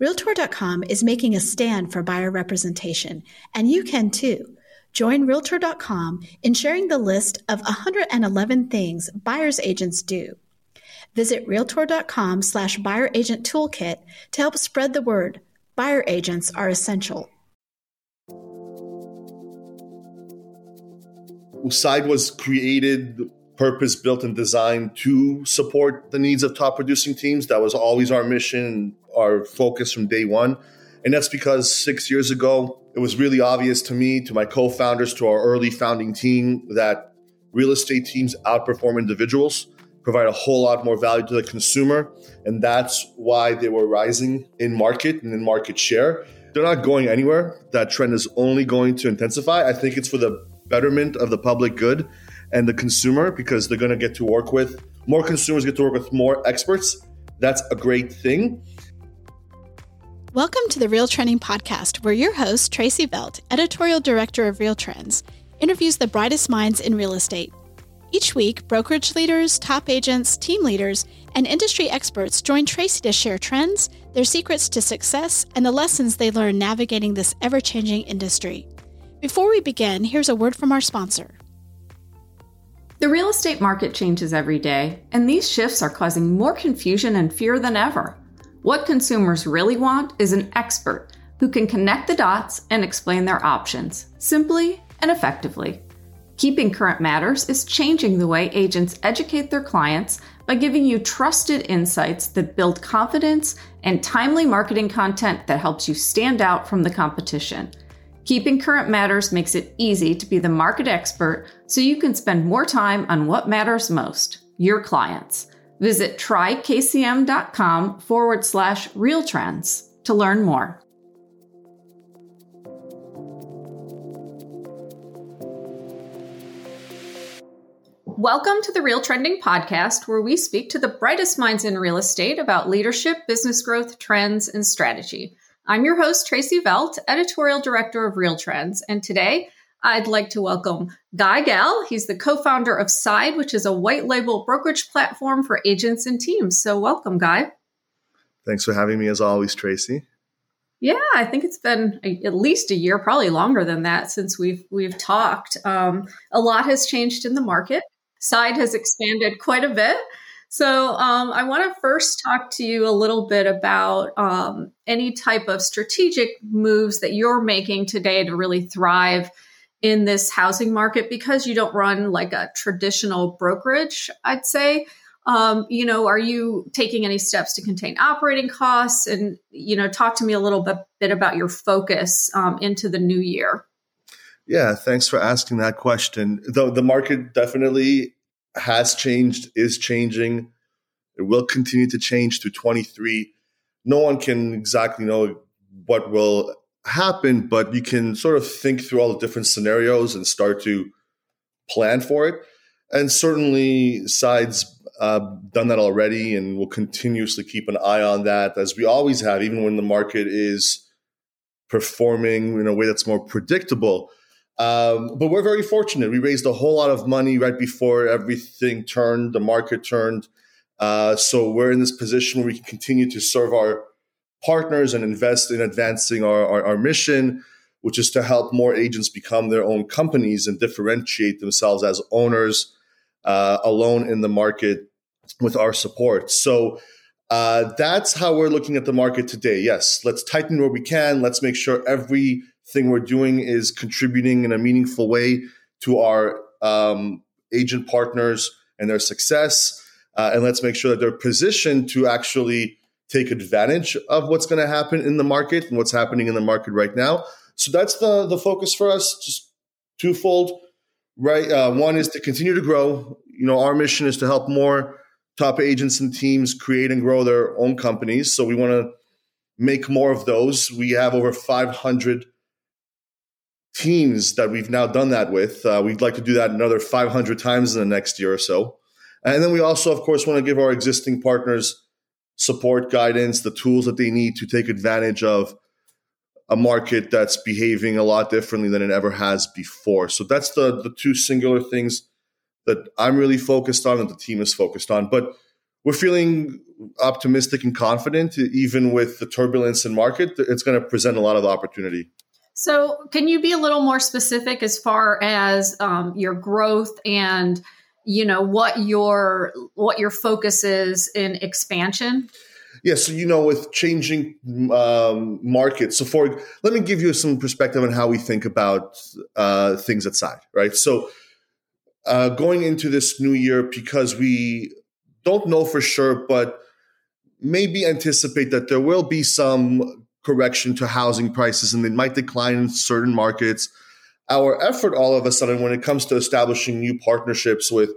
Realtor.com is making a stand for buyer representation, and you can too. Join Realtor.com in sharing the list of 111 things buyer's agents do. Visit Realtor.com slash buyer agent toolkit to help spread the word. Buyer agents are essential. Side was created, purpose built, and designed to support the needs of top producing teams. That was always our mission, our focus from day one. And that's because six years ago, it was really obvious to me, to my co founders, to our early founding team, that real estate teams outperform individuals, provide a whole lot more value to the consumer. And that's why they were rising in market and in market share. They're not going anywhere. That trend is only going to intensify. I think it's for the betterment of the public good and the consumer because they're going to get to work with more consumers, get to work with more experts. That's a great thing. Welcome to the Real Trending Podcast, where your host, Tracey Velt, editorial director of Real Trends, interviews the brightest minds in real estate. Each week, brokerage leaders, top agents, team leaders, and industry experts join Tracey to share trends, their secrets to success, and the lessons they learn navigating this ever changing industry. Before we begin, here's a word from our sponsor. The real estate market changes every day, and these shifts are causing more confusion and fear than ever. What consumers really want is an expert who can connect the dots and explain their options simply and effectively. Keeping Current Matters is changing the way agents educate their clients by giving you trusted insights that build confidence and timely marketing content that helps you stand out from the competition. Keeping Current Matters makes it easy to be the market expert so you can spend more time on what matters most your clients. Visit trykcm.com forward slash real trends to learn more. Welcome to the Real Trending Podcast, where we speak to the brightest minds in real estate about leadership, business growth, trends, and strategy. I'm your host, Tracey Velt, editorial director of Real Trends, and today I'd like to welcome Guy Gal. He's the co founder of Side, which is a white label brokerage platform for agents and teams. So, welcome, Guy. Thanks for having me, as always, Tracey. Yeah, I think it's been a, at least a year, probably longer than that, since we've we've talked. Um, a lot has changed in the market. Side has expanded quite a bit. So, um, I want to first talk to you a little bit about um, any type of strategic moves that you're making today to really thrive in this housing market because you don't run like a traditional brokerage, I'd say. Um, you know, are you taking any steps to contain operating costs? And, you know, talk to me a little bit, bit about your focus um, into the new year. Yeah, thanks for asking that question. Though the market definitely has changed, is changing. It will continue to change to 23. No one can exactly know what will happen, but you can sort of think through all the different scenarios and start to plan for it. And certainly, Side's uh, done that already, and will continuously keep an eye on that as we always have, even when the market is performing in a way that's more predictable. Um, but we're very fortunate. We raised a whole lot of money right before everything turned, the market turned. Uh, so we're in this position where we can continue to serve our partners and invest in advancing our, our, our mission, which is to help more agents become their own companies and differentiate themselves as owners uh, alone in the market with our support. So uh, that's how we're looking at the market today. Yes, let's tighten where we can. Let's make sure everything we're doing is contributing in a meaningful way to our um, agent partners and their success. Uh, and let's make sure that they're positioned to actually take advantage of what's going to happen in the market and what's happening in the market right now. So that's the the focus for us. Just twofold, right? Uh, one is to continue to grow. You know, our mission is to help more top agents and teams create and grow their own companies. So we want to make more of those. We have over 500 teams that we've now done that with. Uh, we'd like to do that another 500 times in the next year or so. And then we also, of course, want to give our existing partners support guidance, the tools that they need to take advantage of a market that's behaving a lot differently than it ever has before. So that's the the two singular things that I'm really focused on and the team is focused on. But we're feeling optimistic and confident, even with the turbulence in market. It's going to present a lot of opportunity. So, can you be a little more specific as far as um, your growth and you know what your what your focus is in expansion? Yeah, so you know, with changing um, markets. So, for let me give you some perspective on how we think about uh, things outside right? So, uh, going into this new year, because we don't know for sure, but maybe anticipate that there will be some correction to housing prices and they might decline in certain markets. Our effort all of a sudden when it comes to establishing new partnerships with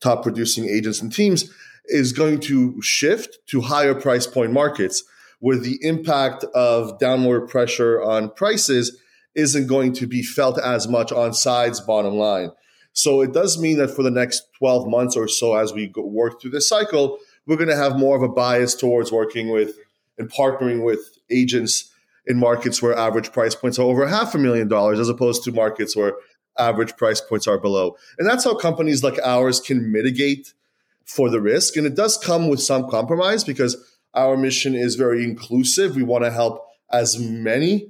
top producing agents and teams is going to shift to higher price point markets where the impact of downward pressure on prices isn't going to be felt as much on Side's bottom line. So it does mean that for the next 12 months or so, as we work through this cycle, we're going to have more of a bias towards working with and partnering with agents in markets where average price points are over half a million dollars as opposed to markets where average price points are below. And that's how companies like ours can mitigate for the risk. And it does come with some compromise because our mission is very inclusive. We want to help as many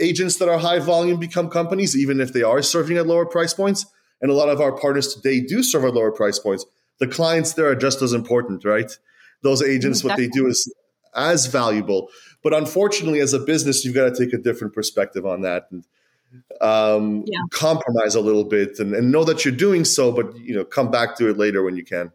agents that are high volume become companies, even if they are serving at lower price points. And a lot of our partners today do serve at lower price points. The clients there are just as important, right? Those agents, what they do is as valuable. But unfortunately, as a business, you've got to take a different perspective on that and um, yeah. compromise a little bit and, and know that you're doing so, but you know, come back to it later when you can.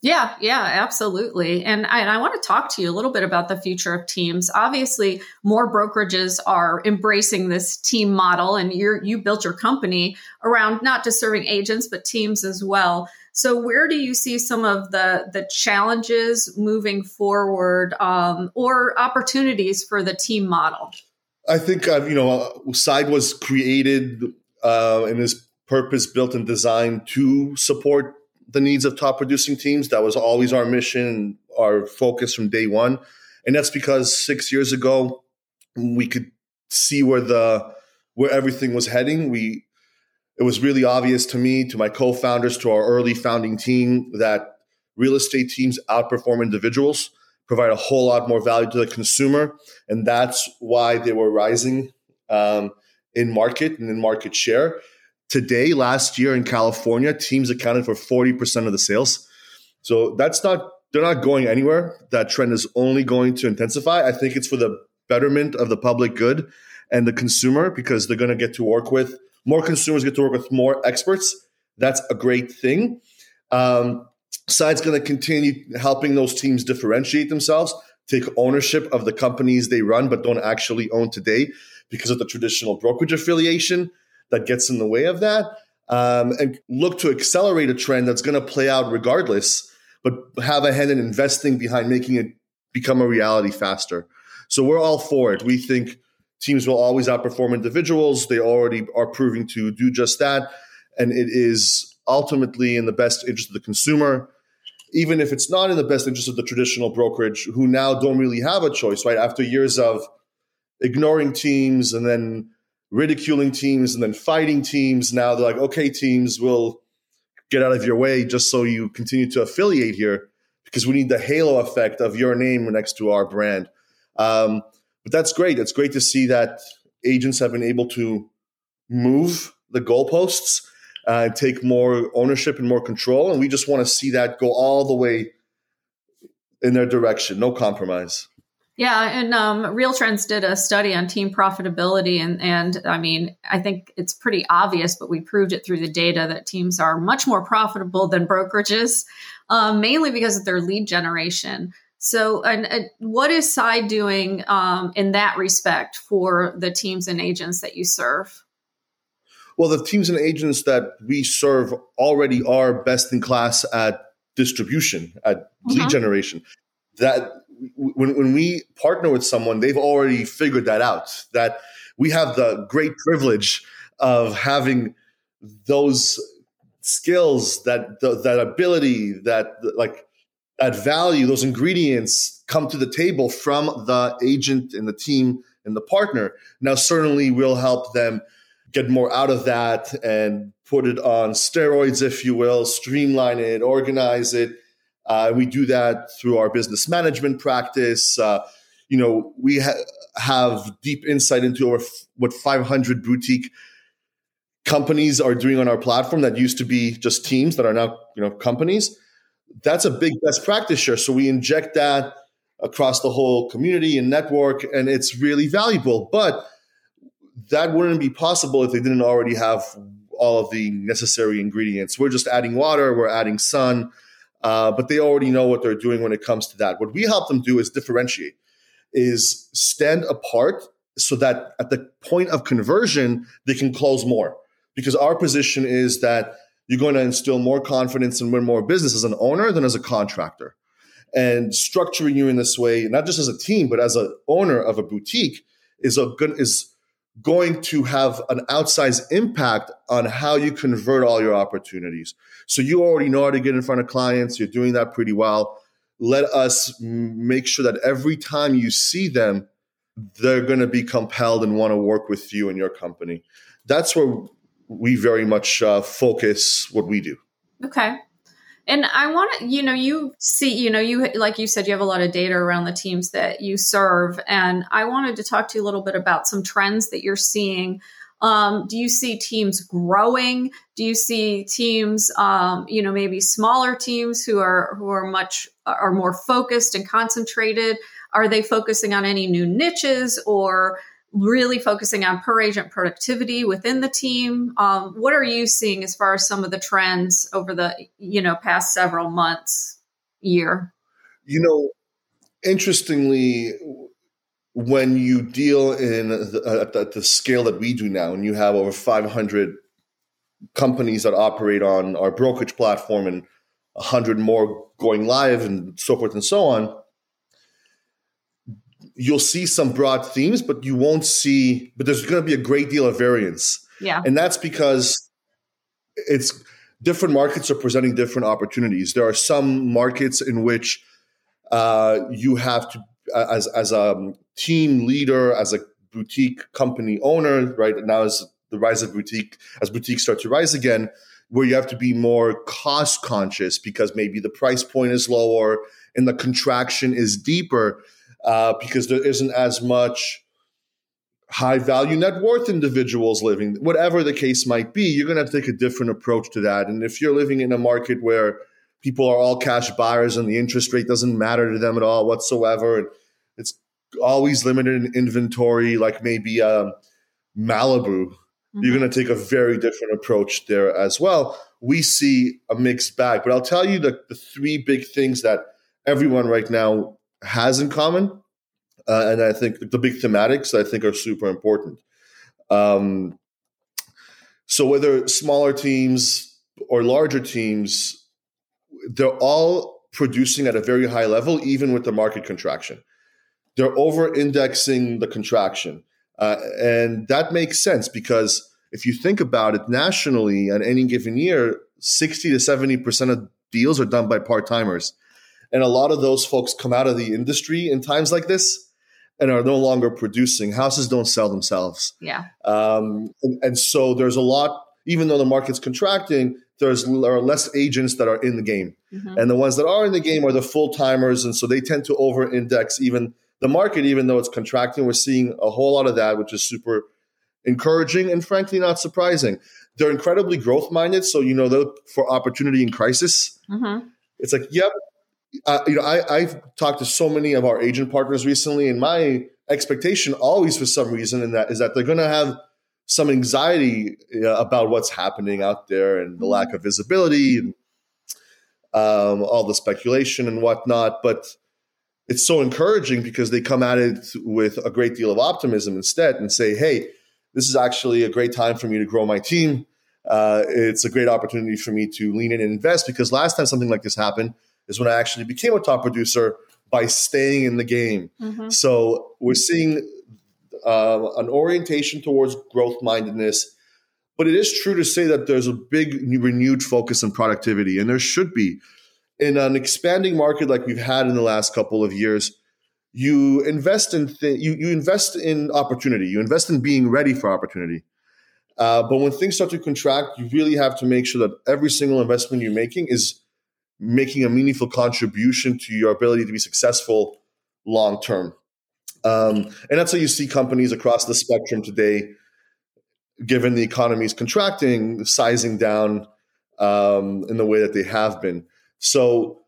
Yeah, yeah, absolutely. And I, and I, want to talk to you a little bit about the future of teams. Obviously, more brokerages are embracing this team model, and you you built your company around not just serving agents but teams as well. So, where do you see some of the the challenges moving forward, um, or opportunities for the team model? I think uh, you know, Side was created uh, and is purpose built and designed to support the needs of top producing teams. That was always our mission, our focus from day one. And that's because six years ago, we could see where the where everything was heading. We it was really obvious to me, to my co-founders, to our early founding team that real estate teams outperform individuals, provide a whole lot more value to the consumer, and that's why they were rising um, in market and in market share. Today, last year in California, teams accounted for 40% of the sales. So that's not, they're not going anywhere. That trend is only going to intensify. I think it's for the betterment of the public good and the consumer because they're going to get to work with more consumers, get to work with more experts. That's a great thing. Um, Side's going to continue helping those teams differentiate themselves, take ownership of the companies they run, but don't actually own today because of the traditional brokerage affiliation that gets in the way of that um, and look to accelerate a trend that's going to play out regardless, but have a hand in investing behind making it become a reality faster. So we're all for it. We think teams will always outperform individuals. They already are proving to do just that. And it is ultimately in the best interest of the consumer, even if it's not in the best interest of the traditional brokerage who now don't really have a choice, right? After years of ignoring teams and then ridiculing teams and then fighting teams. Now they're like, okay, teams will get out of your way just so you continue to affiliate here because we need the halo effect of your name next to our brand. Um, but that's great. It's great to see that agents have been able to move the goalposts uh, and take more ownership and more control. And we just want to see that go all the way in their direction, no compromise. Yeah, and um, RealTrends did a study on team profitability, and and I mean, I think it's pretty obvious, but we proved it through the data that teams are much more profitable than brokerages, um, mainly because of their lead generation. So, and, and what is Side doing um, in that respect for the teams and agents that you serve? Well, the teams and agents that we serve already are best in class at distribution, at lead uh-huh. generation. That when, when we partner with someone, they've already figured that out. That we have the great privilege of having those skills, that that ability, that like that value, those ingredients come to the table from the agent and the team and the partner. Now, certainly, we'll help them get more out of that and put it on steroids, if you will, streamline it, organize it Uh, we do that through our business management practice. Uh, you know, we ha- have deep insight into our, what 500 boutique companies are doing on our platform that used to be just teams that are now you know companies. That's a big best practice share. So we inject that across the whole community and network, and it's really valuable. But that wouldn't be possible if they didn't already have all of the necessary ingredients. We're just adding water, we're adding sun, uh, but they already know what they're doing when it comes to that. What we help them do is differentiate, is stand apart so that at the point of conversion, they can close more. Because our position is that you're going to instill more confidence and win more business as an owner than as a contractor. And structuring you in this way, not just as a team, but as an owner of a boutique, is a good is going to have an outsized impact on how you convert all your opportunities. So you already know how to get in front of clients. You're doing that pretty well. Let us make sure that every time you see them, they're going to be compelled and want to work with you and your company. That's where we very much uh, focus what we do. Okay. And I want to, you know, you see, you know, you, like you said, you have a lot of data around the teams that you serve. And I wanted to talk to you a little bit about some trends that you're seeing. Um, do you see teams growing? Do you see teams, um, you know, maybe smaller teams who are, who are much, are more focused and concentrated? Are they focusing on any new niches or, really focusing on per agent productivity within the team. Um, what are you seeing as far as some of the trends over the you know past several months, year? You know, interestingly, when you deal in the, at, the, the scale that we do now, and you have over 500 companies that operate on our brokerage platform and 100 more going live and so forth and so on you'll see some broad themes, but you won't see, but there's going to be a great deal of variance. Yeah. And that's because it's different markets are presenting different opportunities. There are some markets in which uh, you have to, as, as a team leader, as a boutique company owner, right now as the rise of boutique, as boutiques start to rise again, where you have to be more cost conscious because maybe the price point is lower and the contraction is deeper uh, because there isn't as much high value net worth individuals living, whatever the case might be, you're going to have to take a different approach to that. And if you're living in a market where people are all cash buyers and the interest rate doesn't matter to them at all whatsoever, and it's always limited in inventory, like maybe um, Malibu, mm-hmm. you're going to take a very different approach there as well. We see a mixed bag, but I'll tell you the, the three big things that everyone right now has in common. Uh, and I think the big thematics I think are super important. Um, so whether smaller teams or larger teams, they're all producing at a very high level, even with the market contraction. They're over indexing the contraction. Uh, and that makes sense because if you think about it nationally at any given year, 60 to 70% of deals are done by part timers. And a lot of those folks come out of the industry in times like this and are no longer producing. Houses don't sell themselves. Yeah. Um, and, and, so there's a lot, even though the market's contracting, there's there are less agents that are in the game. Mm-hmm. And the ones that are in the game are the full timers. And so they tend to over index even the market, even though it's contracting. We're seeing a whole lot of that, which is super encouraging and frankly not surprising. They're incredibly growth minded. So, you know, they're for opportunity in crisis. Mm-hmm. It's like, yep, uh, you know, I, I've talked to so many of our agent partners recently, and my expectation always, for some reason, in that is that they're going to have some anxiety uh, about what's happening out there and the lack of visibility and um, all the speculation and whatnot. But it's so encouraging because they come at it with a great deal of optimism instead and say, "Hey, this is actually a great time for me to grow my team. Uh, it's a great opportunity for me to lean in and invest." Because last time something like this happened is when I actually became a top producer by staying in the game. Mm-hmm. So we're seeing uh, an orientation towards growth mindedness. But it is true to say that there's a big renewed focus on productivity, and there should be. In an expanding market like we've had in the last couple of years, you invest in th- you, you invest in opportunity. You invest in being ready for opportunity. Uh, but when things start to contract, you really have to make sure that every single investment you're making is making a meaningful contribution to your ability to be successful long term. Um, and that's how you see companies across the spectrum today, given the economy is contracting, sizing down um, in the way that they have been. So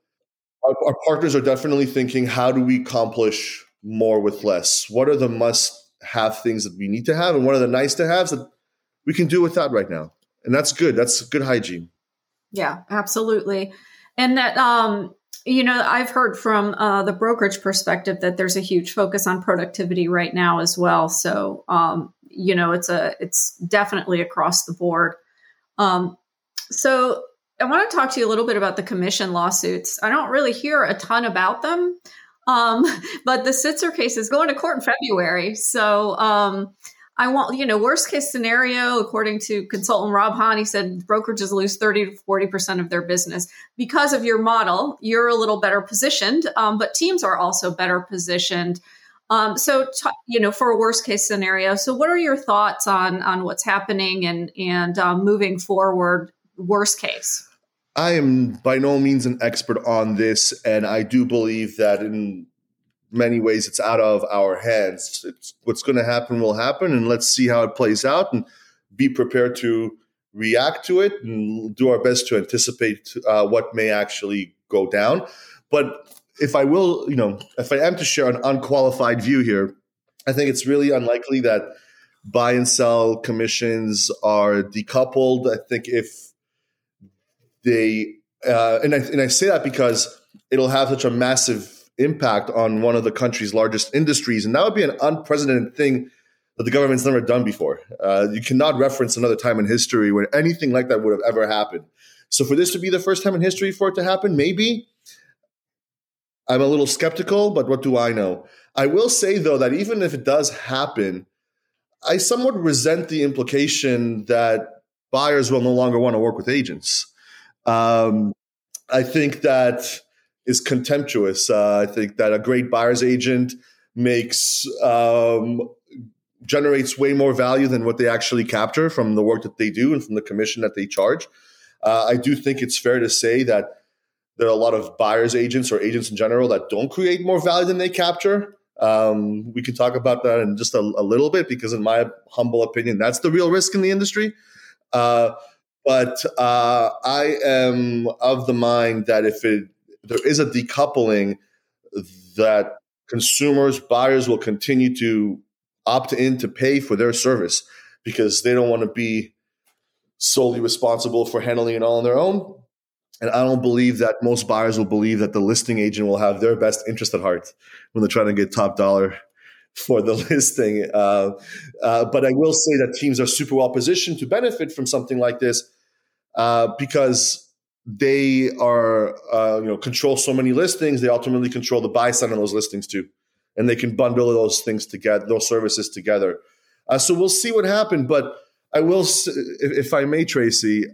our, our partners are definitely thinking, how do we accomplish more with less? What are the must have things that we need to have, and what are the nice to haves that we can do without right now? And that's good. That's good hygiene. Yeah, absolutely. And that, um, you know, I've heard from uh, the brokerage perspective that there's a huge focus on productivity right now as well. So, um, you know, it's a it's definitely across the board. Um, so, I want to talk to you a little bit about the commission lawsuits. I don't really hear a ton about them, um, but the Sitzer case is going to court in February. So, um, I want, you know, worst case scenario, according to consultant Rob Hahn, he said brokerages lose 30 to 40% of their business. Because of your model, you're a little better positioned, um, but teams are also better positioned. Um, so, t- you know, for a worst case scenario. So, what are your thoughts on on what's happening and and um, moving forward? Worst case. I am by no means an expert on this, and I do believe that in many ways it's out of our hands. It's, what's going to happen will happen, and let's see how it plays out and be prepared to react to it and do our best to anticipate uh, what may actually go down. But if I will, you know, if I am to share an unqualified view here, I think it's really unlikely that buy and sell commissions are decoupled. I think if they, uh, and I, and I say that because it'll have such a massive impact on one of the country's largest industries. And that would be an unprecedented thing that the government's never done before. Uh, you cannot reference another time in history where anything like that would have ever happened. So for this to be the first time in history for it to happen, maybe I'm a little skeptical, but what do I know? I will say though that even if it does happen, I somewhat resent the implication that buyers will no longer want to work with agents. Um, I think that is contemptuous. Uh, I think that a great buyer's agent makes um, generates way more value than what they actually capture from the work that they do and from the commission that they charge. Uh, I do think it's fair to say that there are a lot of buyers agents or agents in general that don't create more value than they capture. Um, we can talk about that in just a, a, little bit because, in my humble opinion, that's the real risk in the industry. Uh, but uh, I am of the mind that if it there is a decoupling that consumers, buyers will continue to opt in to pay for their service because they don't want to be solely responsible for handling it all on their own. And I don't believe that most buyers will believe that the listing agent will have their best interest at heart when they're trying to get top dollar for the listing. Uh, uh, but I will say that teams are super well positioned to benefit from something like this uh, because they are uh, you know control so many listings they ultimately control the buy side on those listings too. And they can bundle those things together those services together. Uh, so we'll see what happens but i will if, if, i may tracy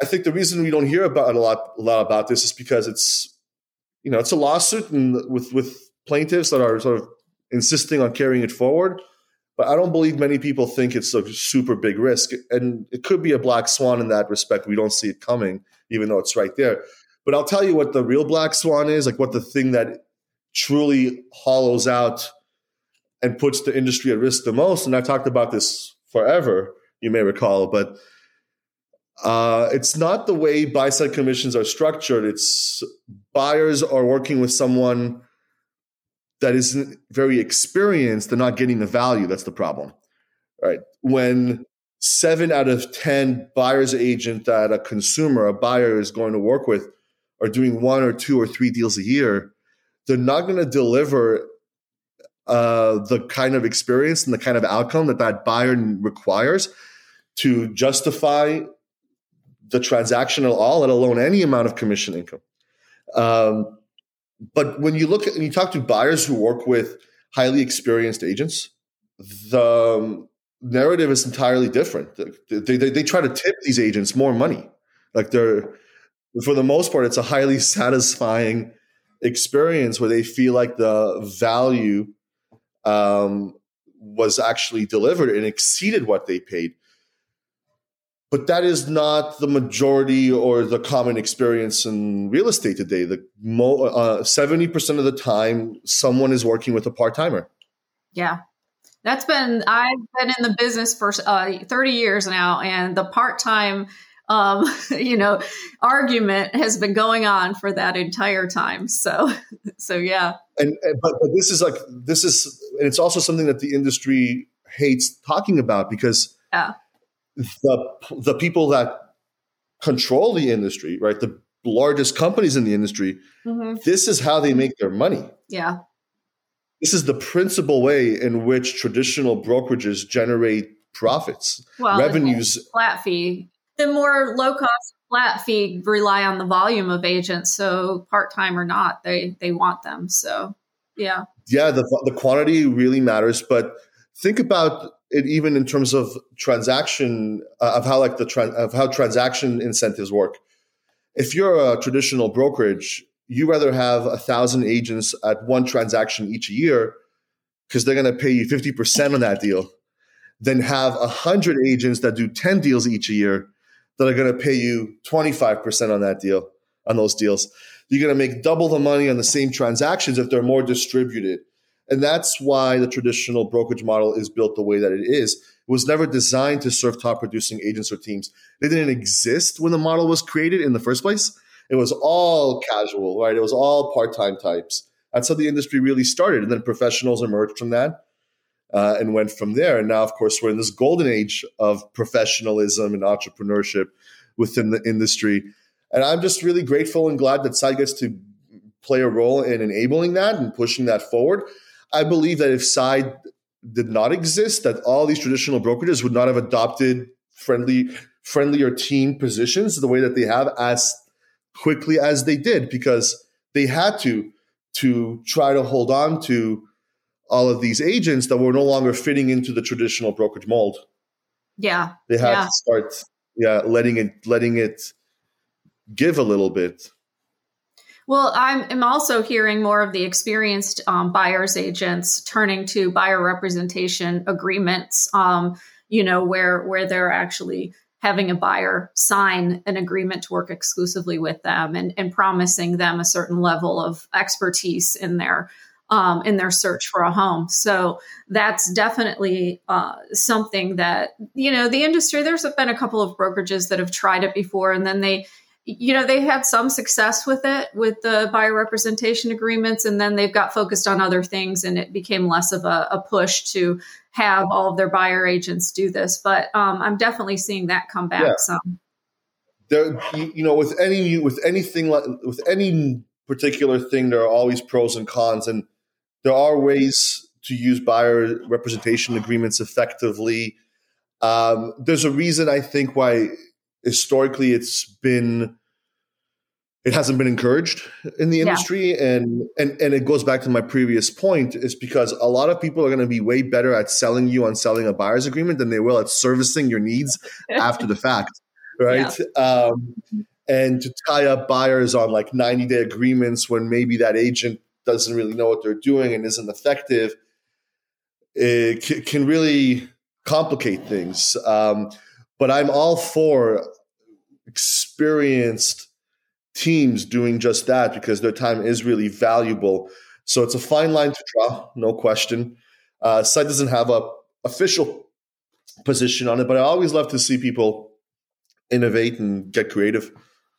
i think the reason we don't hear about a lot a lot about this is because it's you know it's a lawsuit and with with plaintiffs that are sort of insisting on carrying it forward but I don't believe many people think it's a super big risk. And it could be a black swan in that respect. We don't see it coming, even though it's right there. But I'll tell you what the real black swan is like what the thing that truly hollows out and puts the industry at risk the most. And I've talked about this forever, you may recall, but uh, it's not the way buy side commissions are structured. It's buyers are working with someone that isn't very experienced, they're not getting the value. That's the problem. Right. When seven out of 10 buyer's agent that a consumer, a buyer is going to work with are doing one or two or three deals a year, they're not going to deliver uh, the kind of experience and the kind of outcome that that buyer requires to justify the transaction at all, let alone any amount of commission income. Um, but when you look at and you talk to buyers who work with highly experienced agents, the um, narrative is entirely different. They, they, they try to tip these agents more money. Like they're, for the most part, it's a highly satisfying experience where they feel like the value um, was actually delivered and exceeded what they paid. But that is not the majority or the common experience in real estate today. The uh, seventy percent of the time, someone is working with a part timer. Yeah, that's been I've been in the business for uh, thirty years now, and the part time. Um, you know, argument has been going on for that entire time. So, so yeah. And, and but, but this is like this is, and it's also something that the industry hates talking about because yeah the the people that control the industry, right? The largest companies in the industry, mm-hmm. this is how they make their money. Yeah. This is the principal way in which traditional brokerages generate profits, well, revenues. Flat fee. The more low cost flat fee rely on the volume of agents. So part time or not, they they want them. So yeah. Yeah, the the quantity really matters, but think about it even in terms of transaction uh, of how like the tra- of how transaction incentives work. If you're a traditional brokerage, you rather have a thousand agents at one transaction each year because they're going to pay you fifty percent on that deal, than have a hundred agents that do ten deals each year that are going to pay you twenty five percent on that deal on those deals. You're going to make double the money on the same transactions if they're more distributed. And that's why the traditional brokerage model is built the way that it is. It was never designed to serve top producing agents or teams. They didn't exist when the model was created in the first place. It was all casual, right? It was all part time types. That's how the industry really started. And then professionals emerged from that uh, and went from there. And now, of course, we're in this golden age of professionalism and entrepreneurship within the industry. And I'm just really grateful and glad that Side gets to play a role in enabling that and pushing that forward. I believe that if Side did not exist, that all these traditional brokerages would not have adopted friendly, friendlier team positions the way that they have as quickly as they did because they had to to try to hold on to all of these agents that were no longer fitting into the traditional brokerage mold. Yeah. They had yeah. to start yeah, letting it letting it give a little bit. Well, I'm, I'm, also hearing more of the experienced um, buyers agents turning to buyer representation agreements. Um, you know, where where they're actually having a buyer sign an agreement to work exclusively with them and, and promising them a certain level of expertise in their um, in their search for a home. So that's definitely uh, something that you know the industry. There's been a couple of brokerages that have tried it before, and then they you know, they had some success with it with the buyer representation agreements, and then they've got focused on other things, and it became less of a, a push to have all of their buyer agents do this. But um, I'm definitely seeing that come back yeah. some. There, you know, with any new with anything like with any particular thing, there are always pros and cons, and there are ways to use buyer representation agreements effectively. Um, there's a reason I think why historically it's been it hasn't been encouraged in the industry yeah. and and and it goes back to my previous point is because a lot of people are going to be way better at selling you on selling a buyer's agreement than they will at servicing your needs after the fact right yeah. um, and to tie up buyers on like 90 day agreements when maybe that agent doesn't really know what they're doing and isn't effective it c- can really complicate things um, but I'm all for experienced teams doing just that because their time is really valuable. So it's a fine line to draw, no question. Uh, Side doesn't have a official position on it, but I always love to see people innovate and get creative.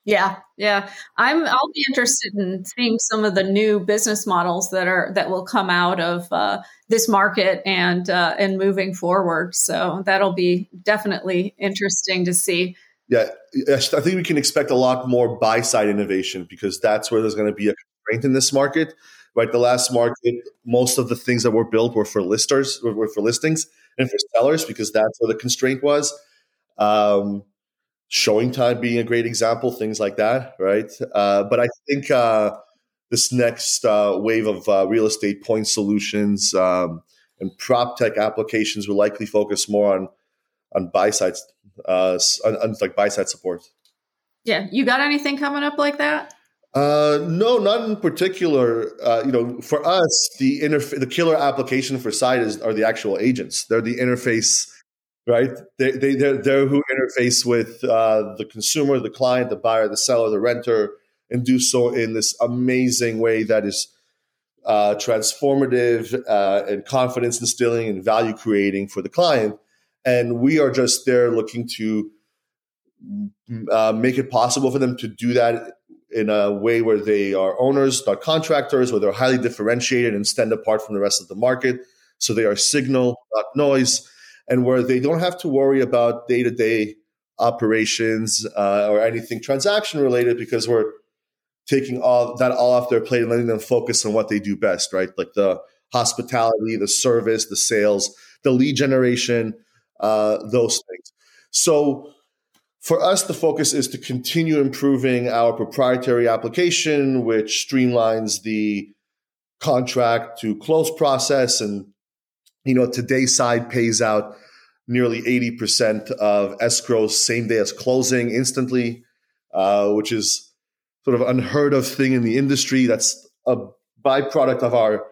Yeah, yeah. I'm. I'll be interested in seeing some of the new business models that are that will come out of uh, this market and uh, and moving forward. So that'll be definitely interesting to see. Yeah, I think we can expect a lot more buy side innovation because that's where there's going to be a constraint in this market. Right, the last market, most of the things that were built were for listers, were for listings and for sellers because that's where the constraint was. Um, ShowingTime being a great example, things like that, right? Uh, but I think uh, this next uh, wave of uh, real estate point solutions um, and prop tech applications will likely focus more on on buy sides, uh, on, on, like buy Side support. Yeah, you got anything coming up like that? Uh, no, not in particular. Uh, you know, for us, the interf- the killer application for side is are the actual agents. They're the interface right? They, they, they're, they're who interface with uh, the consumer, the client, the buyer, the seller, the renter, and do so in this amazing way that is uh, transformative uh, and confidence instilling and value creating for the client. And we are just there looking to uh, make it possible for them to do that in a way where they are owners, not contractors, where they're highly differentiated and stand apart from the rest of the market. So they are signal, not noise, and where they don't have to worry about day to day operations uh, or anything transaction related because we're taking all that all off their plate and letting them focus on what they do best, right? Like the hospitality, the service, the sales, the lead generation, uh, those things. So for us, the focus is to continue improving our proprietary application, which streamlines the contract to close process. And, you know, today's Side pays out nearly 80% of escrows same day as closing instantly, uh, which is sort of unheard of thing in the industry. That's a byproduct of our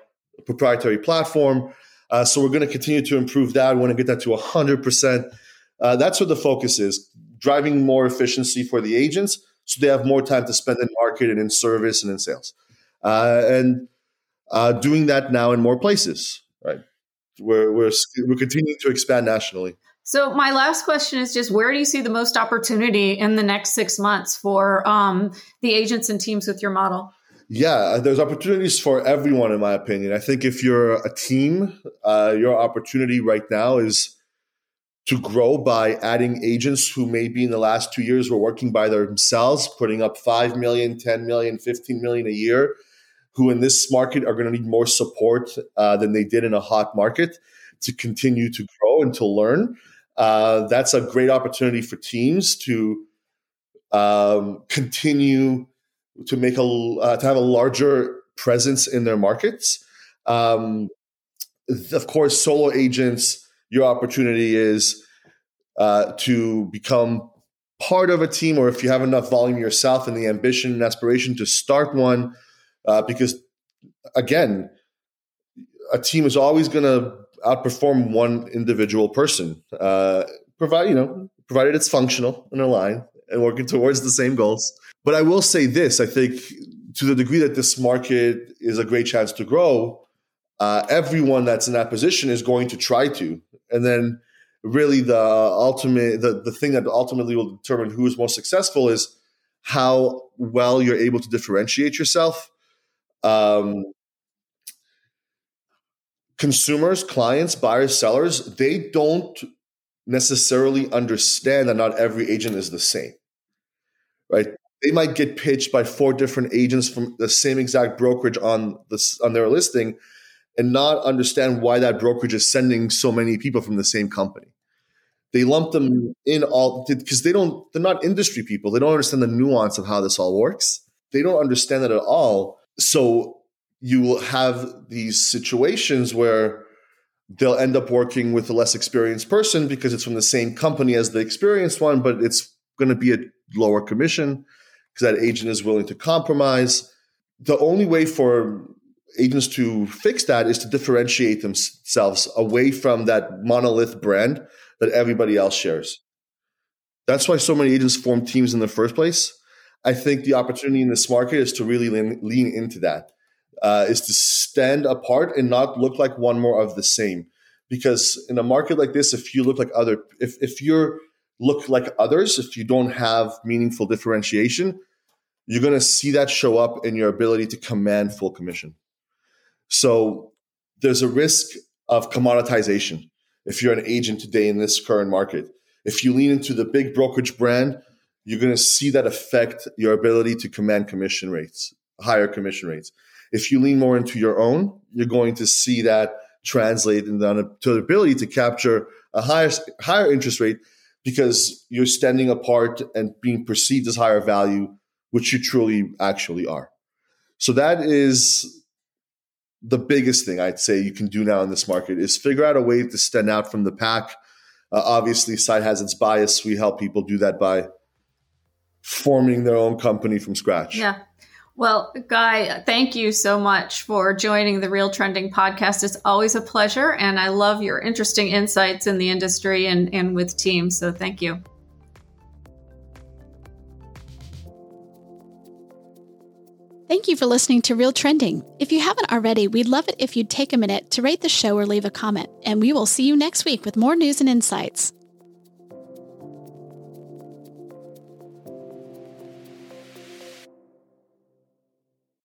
proprietary platform. Uh, so we're going to continue to improve that. We want to get that to 100%. Uh, that's what the focus is driving more efficiency for the agents so they have more time to spend in market and in service and in sales. Uh, and uh, doing that now in more places, right? We're, we're, we're continuing to expand nationally. So my last question is just where do you see the most opportunity in the next six months for um, the agents and teams with your model? Yeah, there's opportunities for everyone, in my opinion. I think if you're a team, uh, your opportunity right now is to grow by adding agents who maybe in the last two years were working by themselves, putting up 5 million, 10 million, 15 million a year, who in this market are going to need more support uh, than they did in a hot market to continue to grow and to learn. Uh, that's a great opportunity for teams to um, continue to make a uh, to have a larger presence in their markets. Um, of course, solo agents your opportunity is uh, to become part of a team, or if you have enough volume yourself and the ambition and aspiration to start one, uh, because again, a team is always going to outperform one individual person, uh, provide you know, provided it's functional and aligned and working towards the same goals. But I will say this: I think to the degree that this market is a great chance to grow, uh, everyone that's in that position is going to try to and then really the ultimate the, the thing that ultimately will determine who is most successful is how well you're able to differentiate yourself um, consumers clients buyers sellers they don't necessarily understand that not every agent is the same right they might get pitched by four different agents from the same exact brokerage on this on their listing and not understand why that brokerage is sending so many people from the same company. They lump them in all because they don't, they're not industry people. They don't understand the nuance of how this all works. They don't understand that at all. So you will have these situations where they'll end up working with a less experienced person because it's from the same company as the experienced one, but it's going to be a lower commission because that agent is willing to compromise. The only way for agents to fix that is to differentiate themselves away from that monolith brand that everybody else shares. That's why so many agents form teams in the first place. I think the opportunity in this market is to really lean, lean into that, uh, is to stand apart and not look like one more of the same. Because in a market like this, if you look like other, if if you look like others, if you don't have meaningful differentiation, you're going to see that show up in your ability to command full commission. So there's a risk of commoditization if you're an agent today in this current market. If you lean into the big brokerage brand, you're going to see that affect your ability to command commission rates, higher commission rates. If you lean more into your own, you're going to see that translate into the ability to capture a higher higher interest rate because you're standing apart and being perceived as higher value, which you truly actually are. So that is the biggest thing I'd say you can do now in this market is figure out a way to stand out from the pack. Uh, obviously, Side has its bias. We help people do that by forming their own company from scratch. Yeah. Well, Guy, thank you so much for joining the Real Trending podcast. It's always a pleasure, and I love your interesting insights in the industry and, and with teams. So thank you. Thank you for listening to Real Trending. If you haven't already, we'd love it if you'd take a minute to rate the show or leave a comment, and we will see you next week with more news and insights.